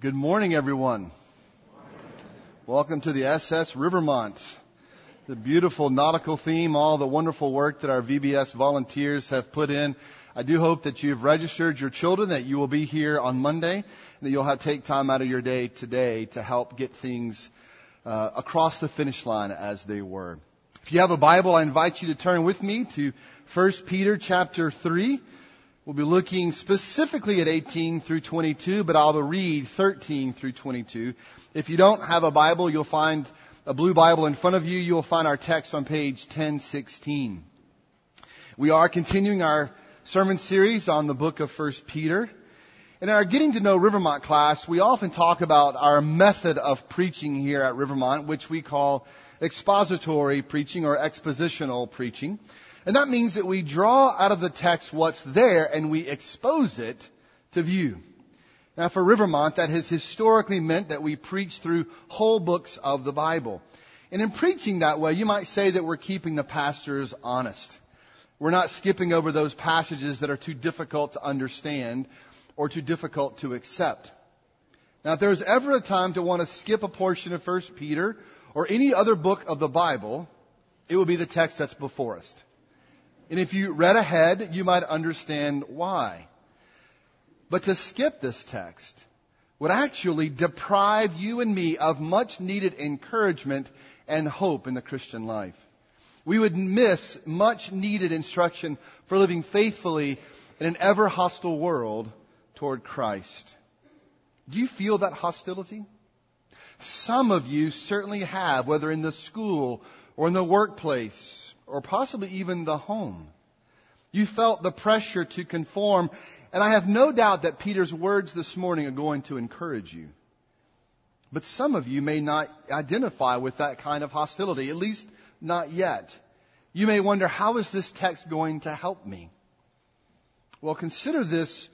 Good morning, everyone. Welcome to the SS Rivermont. The beautiful nautical theme, all the wonderful work that our VBS volunteers have put in. I do hope that you've registered your children, that you will be here on Monday, and that you'll have take time out of your day today to help get things uh, across the finish line as they were. If you have a Bible, I invite you to turn with me to 1 Peter chapter 3. We'll be looking specifically at 18 through 22, but I'll read 13 through 22. If you don't have a Bible, you'll find a blue Bible in front of you. You'll find our text on page 1016. We are continuing our sermon series on the book of 1 Peter. In our Getting to Know Rivermont class, we often talk about our method of preaching here at Rivermont, which we call expository preaching or expositional preaching. And that means that we draw out of the text what's there and we expose it to view. Now for Rivermont, that has historically meant that we preach through whole books of the Bible. And in preaching that way, you might say that we're keeping the pastors honest. We're not skipping over those passages that are too difficult to understand or too difficult to accept. Now, if there's ever a time to want to skip a portion of 1 Peter or any other book of the Bible, it would be the text that's before us. And if you read ahead, you might understand why. But to skip this text would actually deprive you and me of much needed encouragement and hope in the Christian life. We would miss much needed instruction for living faithfully in an ever hostile world toward Christ. Do you feel that hostility? Some of you certainly have, whether in the school or in the workplace or possibly even the home. You felt the pressure to conform, and I have no doubt that Peter's words this morning are going to encourage you. But some of you may not identify with that kind of hostility, at least not yet. You may wonder, how is this text going to help me? Well, consider this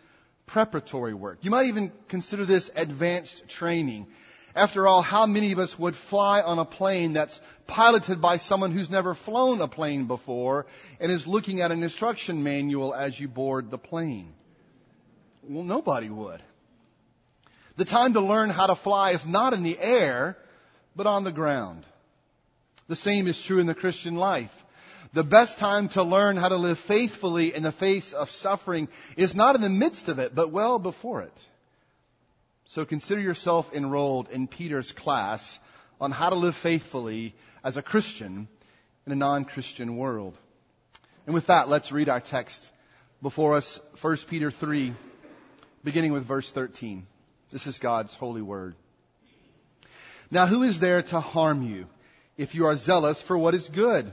preparatory work. You might even consider this advanced training. After all, how many of us would fly on a plane that's piloted by someone who's never flown a plane before and is looking at an instruction manual as you board the plane? Well, nobody would. The time to learn how to fly is not in the air, but on the ground. The same is true in the Christian life. The best time to learn how to live faithfully in the face of suffering is not in the midst of it, but well before it. So consider yourself enrolled in Peter's class on how to live faithfully as a Christian in a non-Christian world. And with that, let's read our text before us, 1 Peter 3, beginning with verse 13. This is God's holy word. Now who is there to harm you if you are zealous for what is good?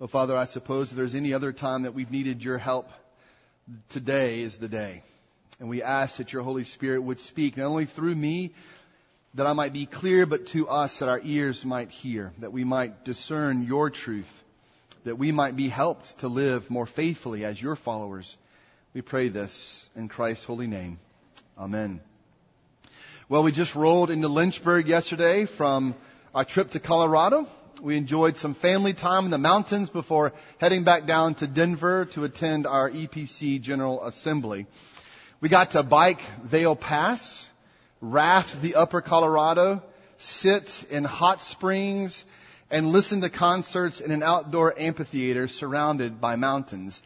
Well, Father, I suppose if there's any other time that we've needed your help, today is the day. And we ask that your Holy Spirit would speak not only through me, that I might be clear, but to us that our ears might hear, that we might discern your truth, that we might be helped to live more faithfully as your followers. We pray this in Christ's holy name. Amen. Well, we just rolled into Lynchburg yesterday from our trip to Colorado. We enjoyed some family time in the mountains before heading back down to Denver to attend our EPC General Assembly. We got to bike Vail Pass, raft the upper Colorado, sit in hot springs, and listen to concerts in an outdoor amphitheater surrounded by mountains.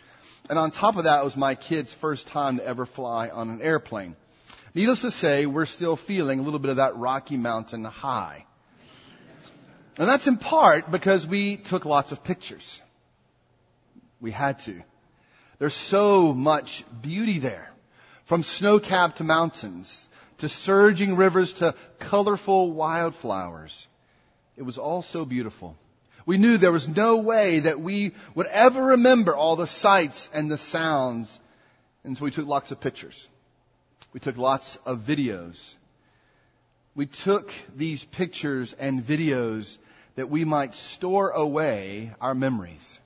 And on top of that, it was my kid's first time to ever fly on an airplane. Needless to say, we're still feeling a little bit of that Rocky Mountain high. And that's in part because we took lots of pictures. We had to. There's so much beauty there. From snow-capped mountains to surging rivers to colorful wildflowers. It was all so beautiful. We knew there was no way that we would ever remember all the sights and the sounds. And so we took lots of pictures. We took lots of videos. We took these pictures and videos that we might store away our memories.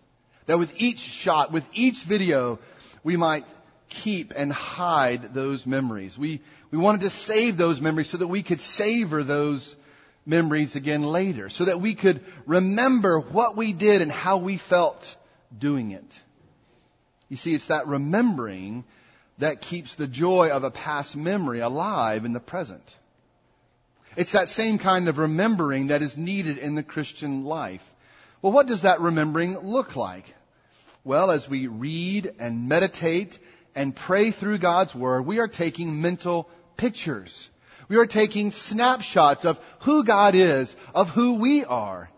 That with each shot, with each video, we might keep and hide those memories. We, we wanted to save those memories so that we could savor those memories again later. So that we could remember what we did and how we felt doing it. You see, it's that remembering that keeps the joy of a past memory alive in the present. It's that same kind of remembering that is needed in the Christian life. Well, what does that remembering look like? Well, as we read and meditate and pray through God's Word, we are taking mental pictures. We are taking snapshots of who God is, of who we are,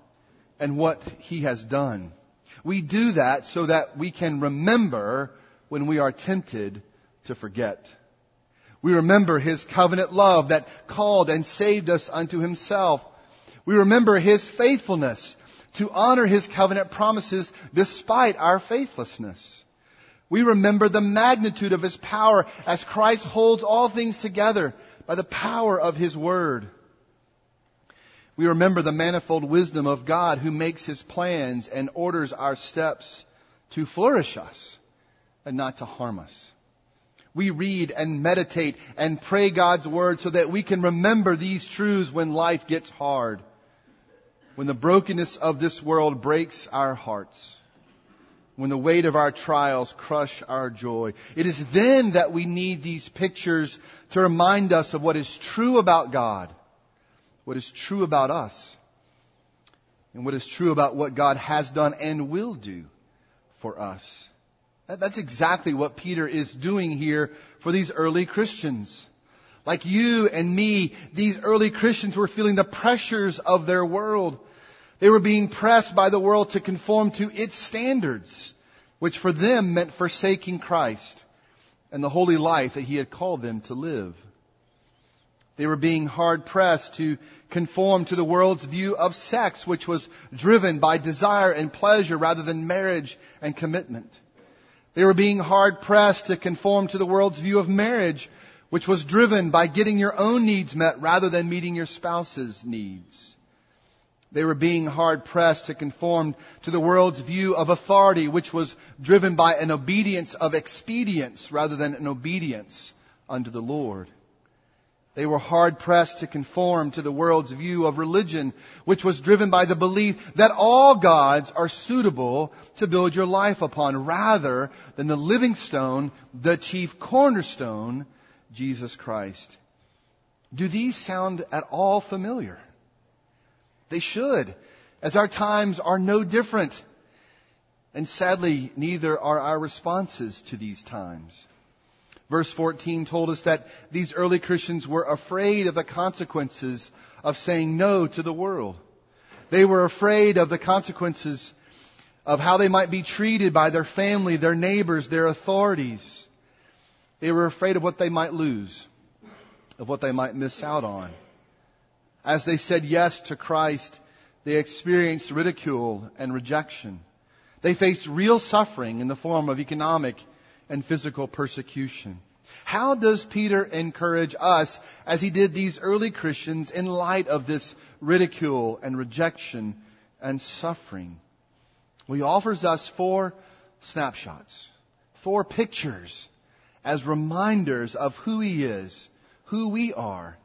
and what He has done. We do that so that we can remember when we are tempted to forget. We remember His covenant love that called and saved us unto Himself. We remember His faithfulness to honor His covenant promises despite our faithlessness. We remember the magnitude of His power as Christ holds all things together by the power of His Word. We remember the manifold wisdom of God who makes His plans and orders our steps to flourish us and not to harm us we read and meditate and pray God's Word so that we can remember these truths when life gets hard. When the brokenness of this world breaks our hearts. When the weight of our trials crush our joy. It is then that we need these pictures to remind us of what is true about God. What is true about us. And what is true about what God has done and will do for us. That's exactly what Peter is doing here for these early Christians. Like you and me, these early Christians were feeling the pressures of their world. They were being pressed by the world to conform to its standards, which for them meant forsaking Christ and the holy life that he had called them to live. They were being hard pressed to conform to the world's view of sex, which was driven by desire and pleasure rather than marriage and commitment. They were being hard pressed to conform to the world's view of marriage, which was driven by getting your own needs met rather than meeting your spouse's needs. They were being hard pressed to conform to the world's view of authority, which was driven by an obedience of expedience rather than an obedience unto the Lord. They were hard pressed to conform to the world's view of religion, which was driven by the belief that all gods are suitable to build your life upon, rather than the living stone, the chief cornerstone, Jesus Christ. Do these sound at all familiar? They should, as our times are no different. And sadly, neither are our responses to these times. Verse 14 told us that these early Christians were afraid of the consequences of saying no to the world. They were afraid of the consequences of how they might be treated by their family, their neighbors, their authorities. They were afraid of what they might lose, of what they might miss out on. As they said yes to Christ, they experienced ridicule and rejection. They faced real suffering in the form of economic and physical persecution. How does Peter encourage us as he did these early Christians in light of this ridicule and rejection and suffering? Well, he offers us four snapshots, four pictures as reminders of who he is, who we are,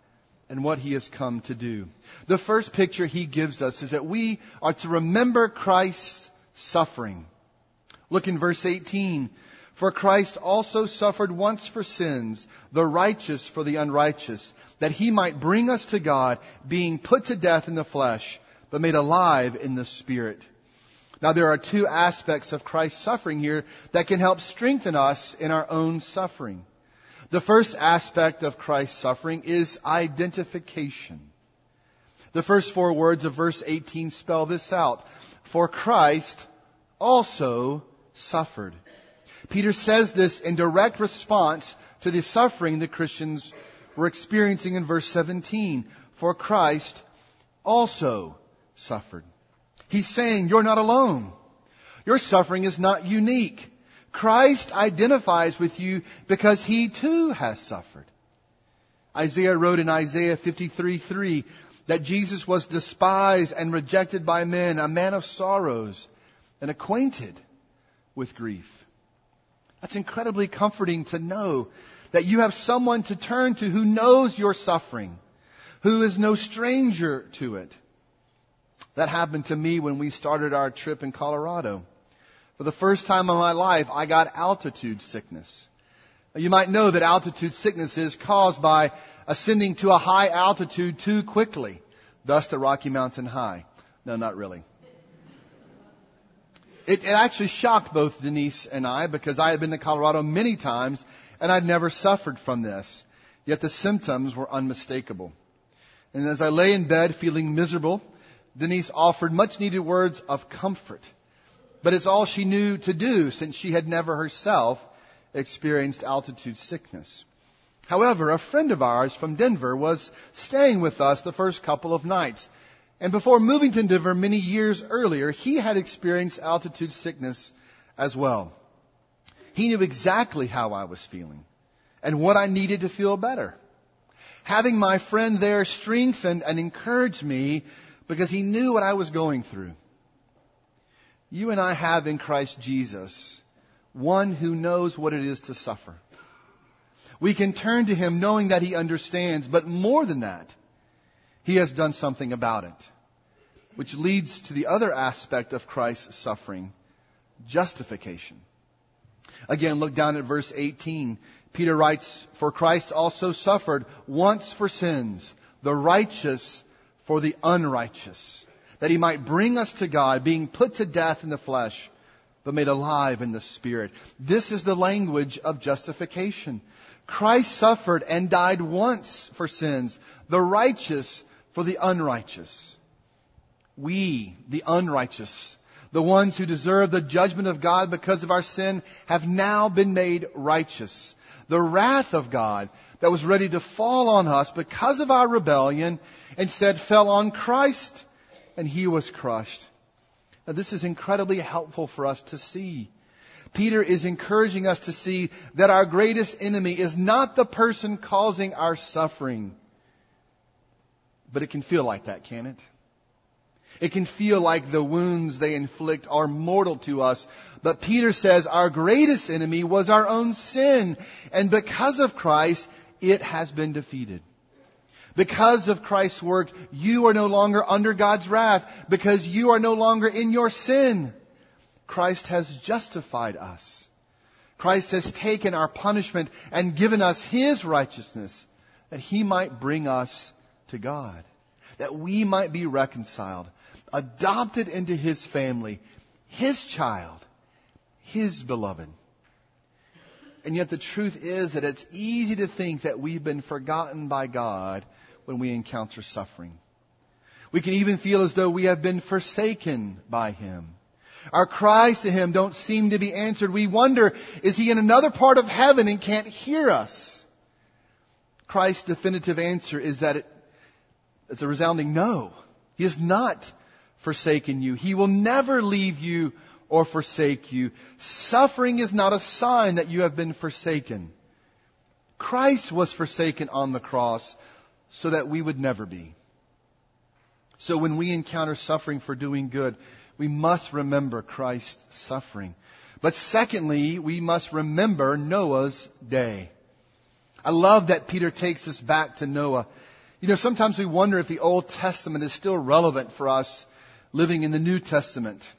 and what he has come to do. The first picture he gives us is that we are to remember Christ's suffering. Look in verse 18. For Christ also suffered once for sins, the righteous for the unrighteous, that he might bring us to God, being put to death in the flesh, but made alive in the spirit. Now there are two aspects of Christ's suffering here that can help strengthen us in our own suffering. The first aspect of Christ's suffering is identification. The first four words of verse 18 spell this out. For Christ also suffered. Peter says this in direct response to the suffering the Christians were experiencing in verse 17. For Christ also suffered. He's saying you're not alone. Your suffering is not unique. Christ identifies with you because he too has suffered. Isaiah wrote in Isaiah 53 3 that Jesus was despised and rejected by men, a man of sorrows and acquainted with grief. That's incredibly comforting to know that you have someone to turn to who knows your suffering, who is no stranger to it. That happened to me when we started our trip in Colorado. For the first time in my life, I got altitude sickness. You might know that altitude sickness is caused by ascending to a high altitude too quickly, thus the Rocky Mountain High. No, not really. It, it actually shocked both Denise and I because I had been to Colorado many times and I'd never suffered from this. Yet the symptoms were unmistakable. And as I lay in bed feeling miserable, Denise offered much needed words of comfort but it's all she knew to do since she had never herself experienced altitude sickness. However, a friend of ours from Denver was staying with us the first couple of nights. And before moving to Denver many years earlier, he had experienced altitude sickness as well. He knew exactly how I was feeling and what I needed to feel better. Having my friend there strengthened and encouraged me because he knew what I was going through you and I have in Christ Jesus one who knows what it is to suffer. We can turn to him knowing that he understands, but more than that, he has done something about it. Which leads to the other aspect of Christ's suffering, justification. Again, look down at verse 18. Peter writes, For Christ also suffered once for sins, the righteous for the unrighteous that he might bring us to God, being put to death in the flesh, but made alive in the spirit. This is the language of justification. Christ suffered and died once for sins, the righteous for the unrighteous. We, the unrighteous, the ones who deserve the judgment of God because of our sin, have now been made righteous. The wrath of God that was ready to fall on us because of our rebellion instead fell on Christ and he was crushed. Now, this is incredibly helpful for us to see. Peter is encouraging us to see that our greatest enemy is not the person causing our suffering. But it can feel like that, can it? It can feel like the wounds they inflict are mortal to us. But Peter says our greatest enemy was our own sin. And because of Christ, it has been defeated. Because of Christ's work, you are no longer under God's wrath because you are no longer in your sin. Christ has justified us. Christ has taken our punishment and given us His righteousness that He might bring us to God. That we might be reconciled, adopted into His family, His child, His beloved. And yet the truth is that it's easy to think that we've been forgotten by God when we encounter suffering. We can even feel as though we have been forsaken by Him. Our cries to Him don't seem to be answered. We wonder, is He in another part of heaven and can't hear us? Christ's definitive answer is that it, it's a resounding no. He has not forsaken you. He will never leave you or forsake you. Suffering is not a sign that you have been forsaken. Christ was forsaken on the cross so that we would never be. So when we encounter suffering for doing good, we must remember Christ's suffering. But secondly, we must remember Noah's day. I love that Peter takes us back to Noah. You know, sometimes we wonder if the Old Testament is still relevant for us living in the New Testament.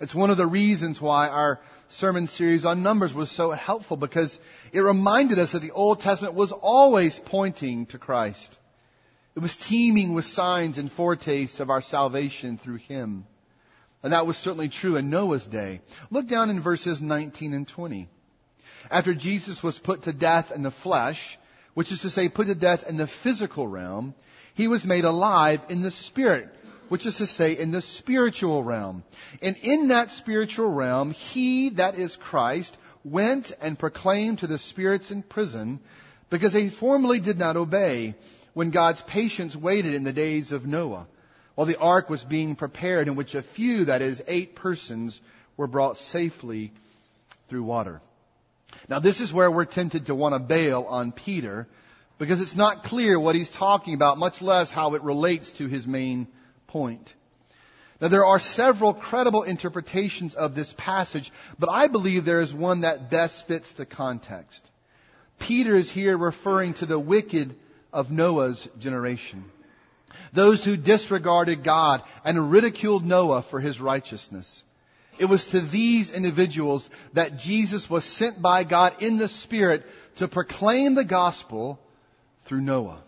It's one of the reasons why our sermon series on Numbers was so helpful because it reminded us that the Old Testament was always pointing to Christ. It was teeming with signs and foretastes of our salvation through Him. And that was certainly true in Noah's day. Look down in verses 19 and 20. After Jesus was put to death in the flesh, which is to say put to death in the physical realm, he was made alive in the spirit, which is to say in the spiritual realm. And in that spiritual realm, he, that is Christ, went and proclaimed to the spirits in prison because they formerly did not obey when God's patience waited in the days of Noah while the ark was being prepared in which a few, that is eight persons, were brought safely through water. Now this is where we're tempted to want to bail on Peter because it's not clear what he's talking about, much less how it relates to his main point. Now there are several credible interpretations of this passage, but I believe there is one that best fits the context. Peter is here referring to the wicked of Noah's generation. Those who disregarded God and ridiculed Noah for his righteousness. It was to these individuals that Jesus was sent by God in the Spirit to proclaim the gospel through Noah.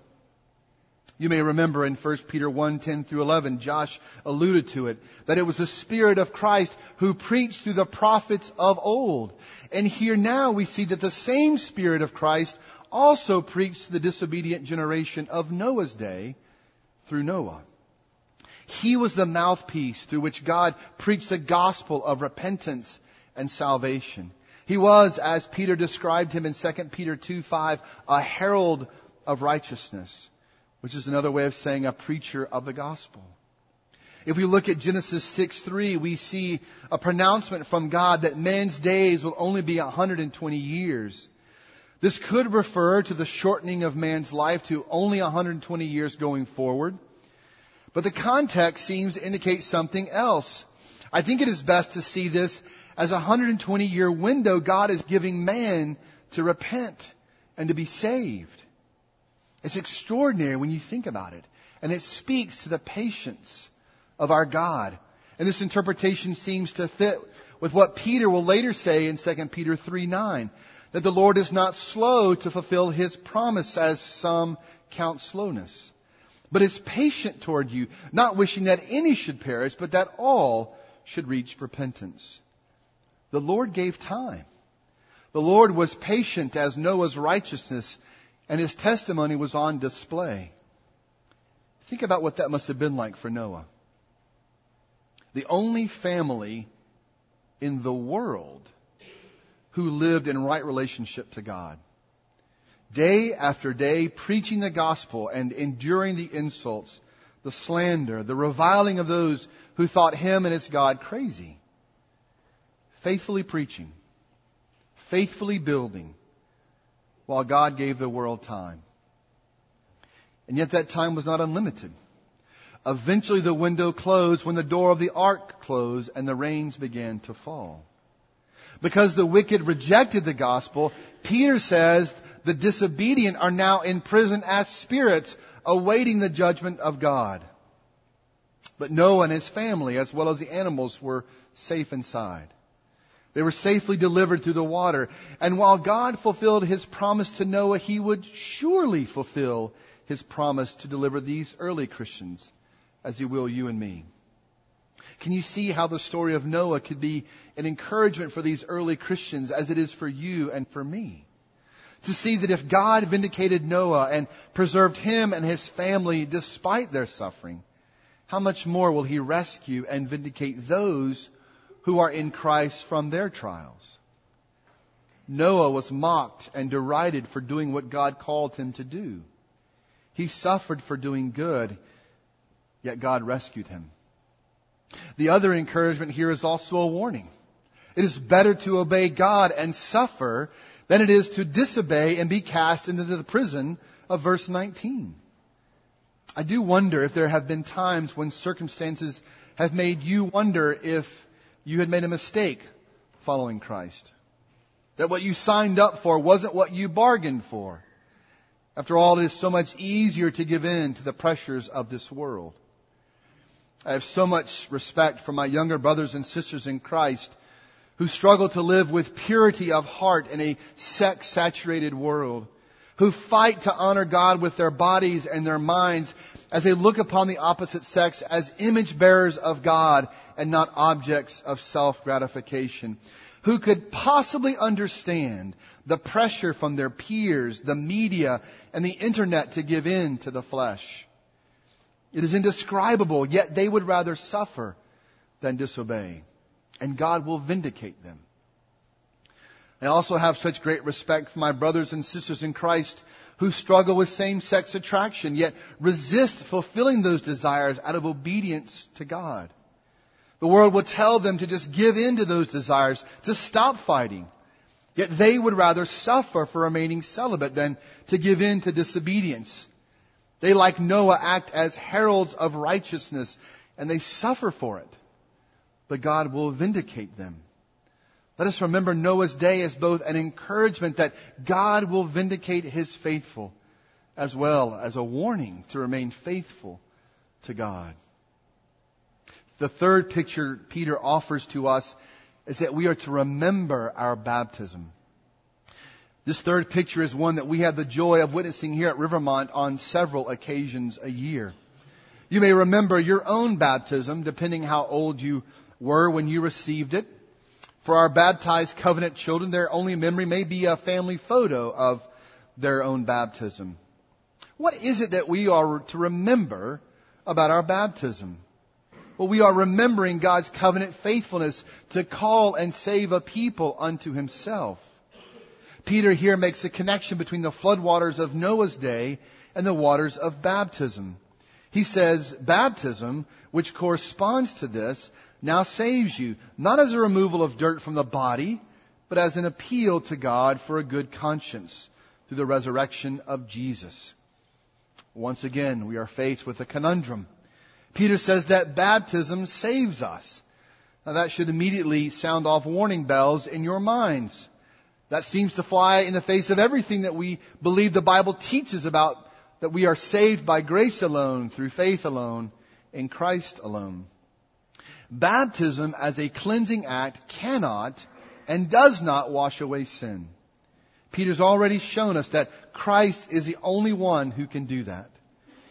You may remember in 1 Peter 1, 10 through 11, Josh alluded to it, that it was the Spirit of Christ who preached through the prophets of old. And here now we see that the same Spirit of Christ also preached to the disobedient generation of Noah's day through Noah. He was the mouthpiece through which God preached the gospel of repentance and salvation. He was, as Peter described him in 2 Peter 2 5, a herald of righteousness, which is another way of saying a preacher of the gospel. If we look at Genesis 6 3, we see a pronouncement from God that man's days will only be 120 years. This could refer to the shortening of man's life to only 120 years going forward. But the context seems to indicate something else. I think it is best to see this as a 120 year window God is giving man to repent and to be saved. It's extraordinary when you think about it. And it speaks to the patience of our God. And this interpretation seems to fit with what Peter will later say in 2 Peter 3 9 that the Lord is not slow to fulfill his promise as some count slowness, but is patient toward you, not wishing that any should perish, but that all should reach repentance. The Lord gave time. The Lord was patient as Noah's righteousness and his testimony was on display. Think about what that must have been like for Noah. The only family in the world who lived in right relationship to God. Day after day, preaching the gospel and enduring the insults, the slander, the reviling of those who thought him and his God crazy. Faithfully preaching, faithfully building, while God gave the world time. And yet that time was not unlimited. Eventually the window closed when the door of the ark closed and the rains began to fall. Because the wicked rejected the gospel, Peter says the disobedient are now in prison as spirits awaiting the judgment of God. But Noah and his family, as well as the animals, were safe inside. They were safely delivered through the water. And while God fulfilled his promise to Noah, he would surely fulfill his promise to deliver these early Christians, as he will you and me. Can you see how the story of Noah could be an encouragement for these early Christians as it is for you and for me? To see that if God vindicated Noah and preserved him and his family despite their suffering, how much more will he rescue and vindicate those who are in Christ from their trials? Noah was mocked and derided for doing what God called him to do. He suffered for doing good, yet God rescued him. The other encouragement here is also a warning. It is better to obey God and suffer than it is to disobey and be cast into the prison of verse 19. I do wonder if there have been times when circumstances have made you wonder if you had made a mistake following Christ. That what you signed up for wasn't what you bargained for. After all, it is so much easier to give in to the pressures of this world. I have so much respect for my younger brothers and sisters in Christ who struggle to live with purity of heart in a sex saturated world, who fight to honor God with their bodies and their minds as they look upon the opposite sex as image bearers of God and not objects of self gratification, who could possibly understand the pressure from their peers, the media, and the internet to give in to the flesh. It is indescribable, yet they would rather suffer than disobey. And God will vindicate them. I also have such great respect for my brothers and sisters in Christ who struggle with same-sex attraction, yet resist fulfilling those desires out of obedience to God. The world will tell them to just give in to those desires, to stop fighting. Yet they would rather suffer for remaining celibate than to give in to disobedience. They, like Noah, act as heralds of righteousness, and they suffer for it. But God will vindicate them. Let us remember Noah's day as both an encouragement that God will vindicate his faithful, as well as a warning to remain faithful to God. The third picture Peter offers to us is that we are to remember our baptism. This third picture is one that we have the joy of witnessing here at Rivermont on several occasions a year. You may remember your own baptism, depending how old you were when you received it. For our baptized covenant children, their only memory may be a family photo of their own baptism. What is it that we are to remember about our baptism? Well, we are remembering God's covenant faithfulness to call and save a people unto himself. Peter here makes a connection between the floodwaters of Noah's day and the waters of baptism. He says, baptism, which corresponds to this, now saves you, not as a removal of dirt from the body, but as an appeal to God for a good conscience through the resurrection of Jesus. Once again, we are faced with a conundrum. Peter says that baptism saves us. Now that should immediately sound off warning bells in your minds. That seems to fly in the face of everything that we believe the Bible teaches about that we are saved by grace alone, through faith alone, in Christ alone. Baptism as a cleansing act cannot and does not wash away sin. Peter's already shown us that Christ is the only one who can do that.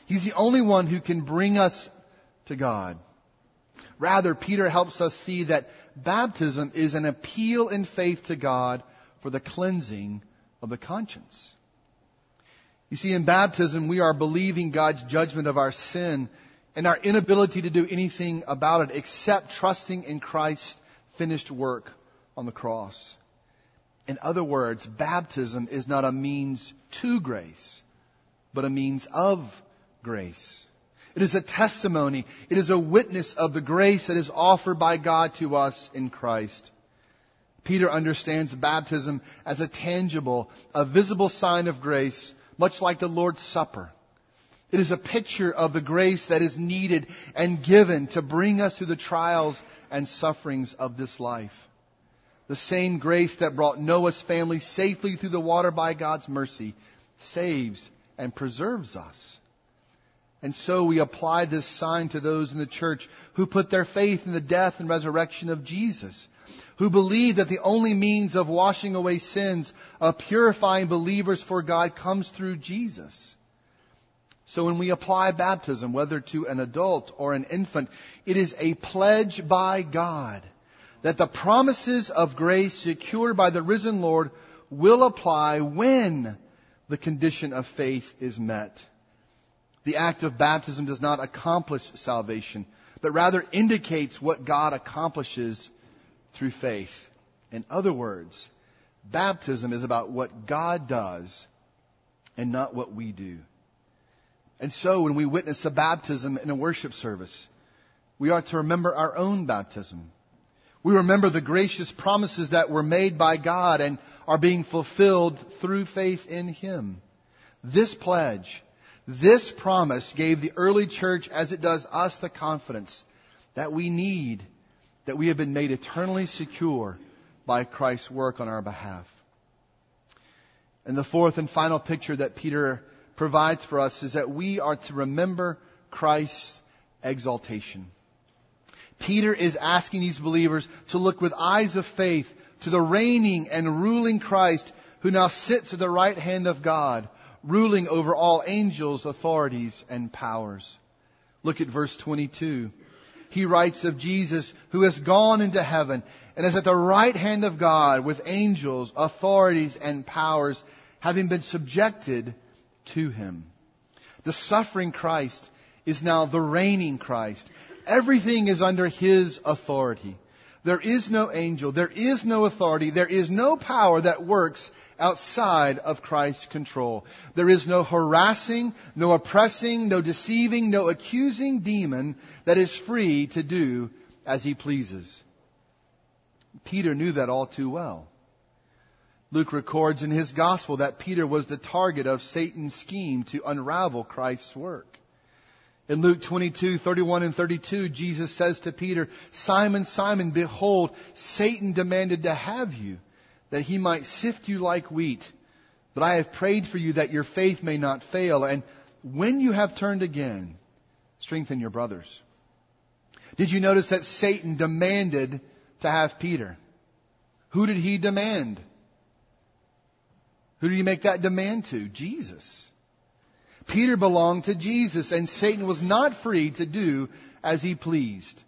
He's the only one who can bring us to God. Rather, Peter helps us see that baptism is an appeal in faith to God for the cleansing of the conscience. You see, in baptism, we are believing God's judgment of our sin and our inability to do anything about it except trusting in Christ's finished work on the cross. In other words, baptism is not a means to grace, but a means of grace. It is a testimony. It is a witness of the grace that is offered by God to us in Christ. Peter understands baptism as a tangible, a visible sign of grace, much like the Lord's Supper. It is a picture of the grace that is needed and given to bring us through the trials and sufferings of this life. The same grace that brought Noah's family safely through the water by God's mercy saves and preserves us. And so we apply this sign to those in the church who put their faith in the death and resurrection of Jesus, who believe that the only means of washing away sins, of purifying believers for God comes through Jesus. So when we apply baptism, whether to an adult or an infant, it is a pledge by God that the promises of grace secured by the risen Lord will apply when the condition of faith is met. The act of baptism does not accomplish salvation, but rather indicates what God accomplishes through faith. In other words, baptism is about what God does and not what we do. And so when we witness a baptism in a worship service, we are to remember our own baptism. We remember the gracious promises that were made by God and are being fulfilled through faith in Him. This pledge this promise gave the early church, as it does us, the confidence that we need, that we have been made eternally secure by Christ's work on our behalf. And the fourth and final picture that Peter provides for us is that we are to remember Christ's exaltation. Peter is asking these believers to look with eyes of faith to the reigning and ruling Christ who now sits at the right hand of God, ruling over all angels, authorities, and powers. Look at verse 22. He writes of Jesus who has gone into heaven and is at the right hand of God with angels, authorities, and powers having been subjected to him. The suffering Christ is now the reigning Christ. Everything is under his authority. There is no angel, there is no authority, there is no power that works outside of Christ's control. There is no harassing, no oppressing, no deceiving, no accusing demon that is free to do as he pleases. Peter knew that all too well. Luke records in his gospel that Peter was the target of Satan's scheme to unravel Christ's work. In Luke 22, 31 and 32, Jesus says to Peter, Simon, Simon, behold, Satan demanded to have you, that he might sift you like wheat. But I have prayed for you that your faith may not fail, and when you have turned again, strengthen your brothers. Did you notice that Satan demanded to have Peter? Who did he demand? Who did he make that demand to? Jesus. Peter belonged to Jesus and Satan was not free to do as he pleased.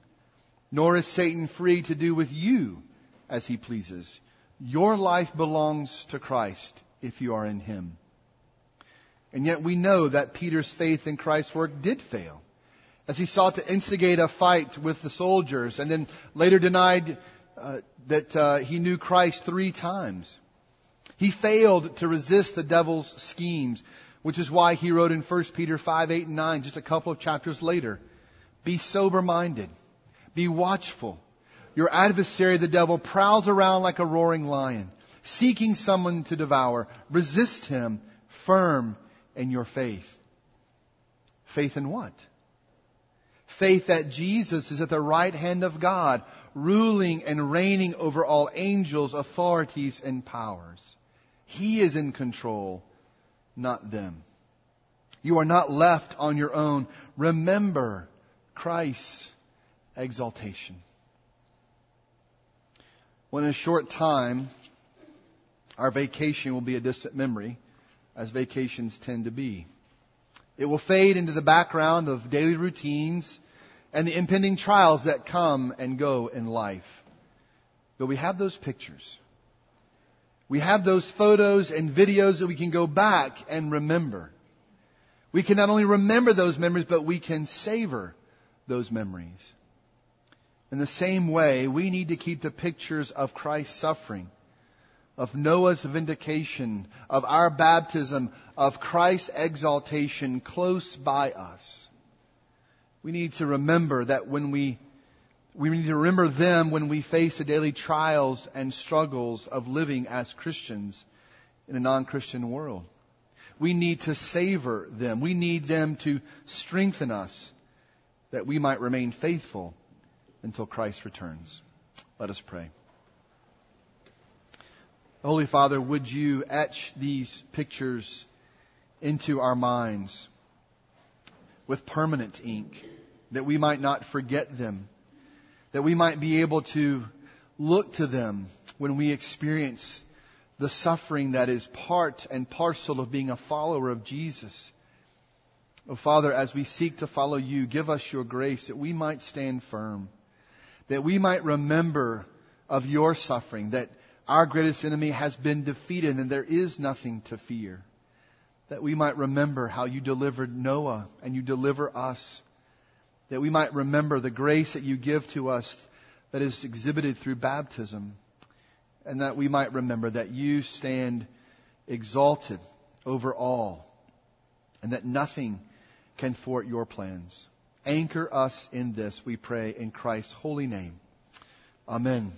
Nor is Satan free to do with you as he pleases. Your life belongs to Christ if you are in him. And yet we know that Peter's faith in Christ's work did fail as he sought to instigate a fight with the soldiers and then later denied uh, that uh, he knew Christ three times. He failed to resist the devil's schemes which is why he wrote in 1 Peter 5, 8, and 9, just a couple of chapters later, be sober minded. Be watchful. Your adversary, the devil, prowls around like a roaring lion, seeking someone to devour. Resist him firm in your faith. Faith in what? Faith that Jesus is at the right hand of God, ruling and reigning over all angels, authorities, and powers. He is in control not them. You are not left on your own. Remember Christ's exaltation. Well, in a short time, our vacation will be a distant memory, as vacations tend to be. It will fade into the background of daily routines and the impending trials that come and go in life. But we have those pictures. We have those photos and videos that we can go back and remember. We can not only remember those memories, but we can savor those memories. In the same way, we need to keep the pictures of Christ's suffering, of Noah's vindication, of our baptism, of Christ's exaltation close by us. We need to remember that when we we need to remember them when we face the daily trials and struggles of living as Christians in a non-Christian world. We need to savor them. We need them to strengthen us that we might remain faithful until Christ returns. Let us pray. Holy Father, would you etch these pictures into our minds with permanent ink that we might not forget them that we might be able to look to them when we experience the suffering that is part and parcel of being a follower of Jesus. Oh, Father, as we seek to follow you, give us your grace that we might stand firm, that we might remember of your suffering, that our greatest enemy has been defeated and there is nothing to fear. That we might remember how you delivered Noah and you deliver us that we might remember the grace that you give to us that is exhibited through baptism, and that we might remember that you stand exalted over all, and that nothing can thwart your plans. Anchor us in this, we pray, in Christ's holy name. Amen.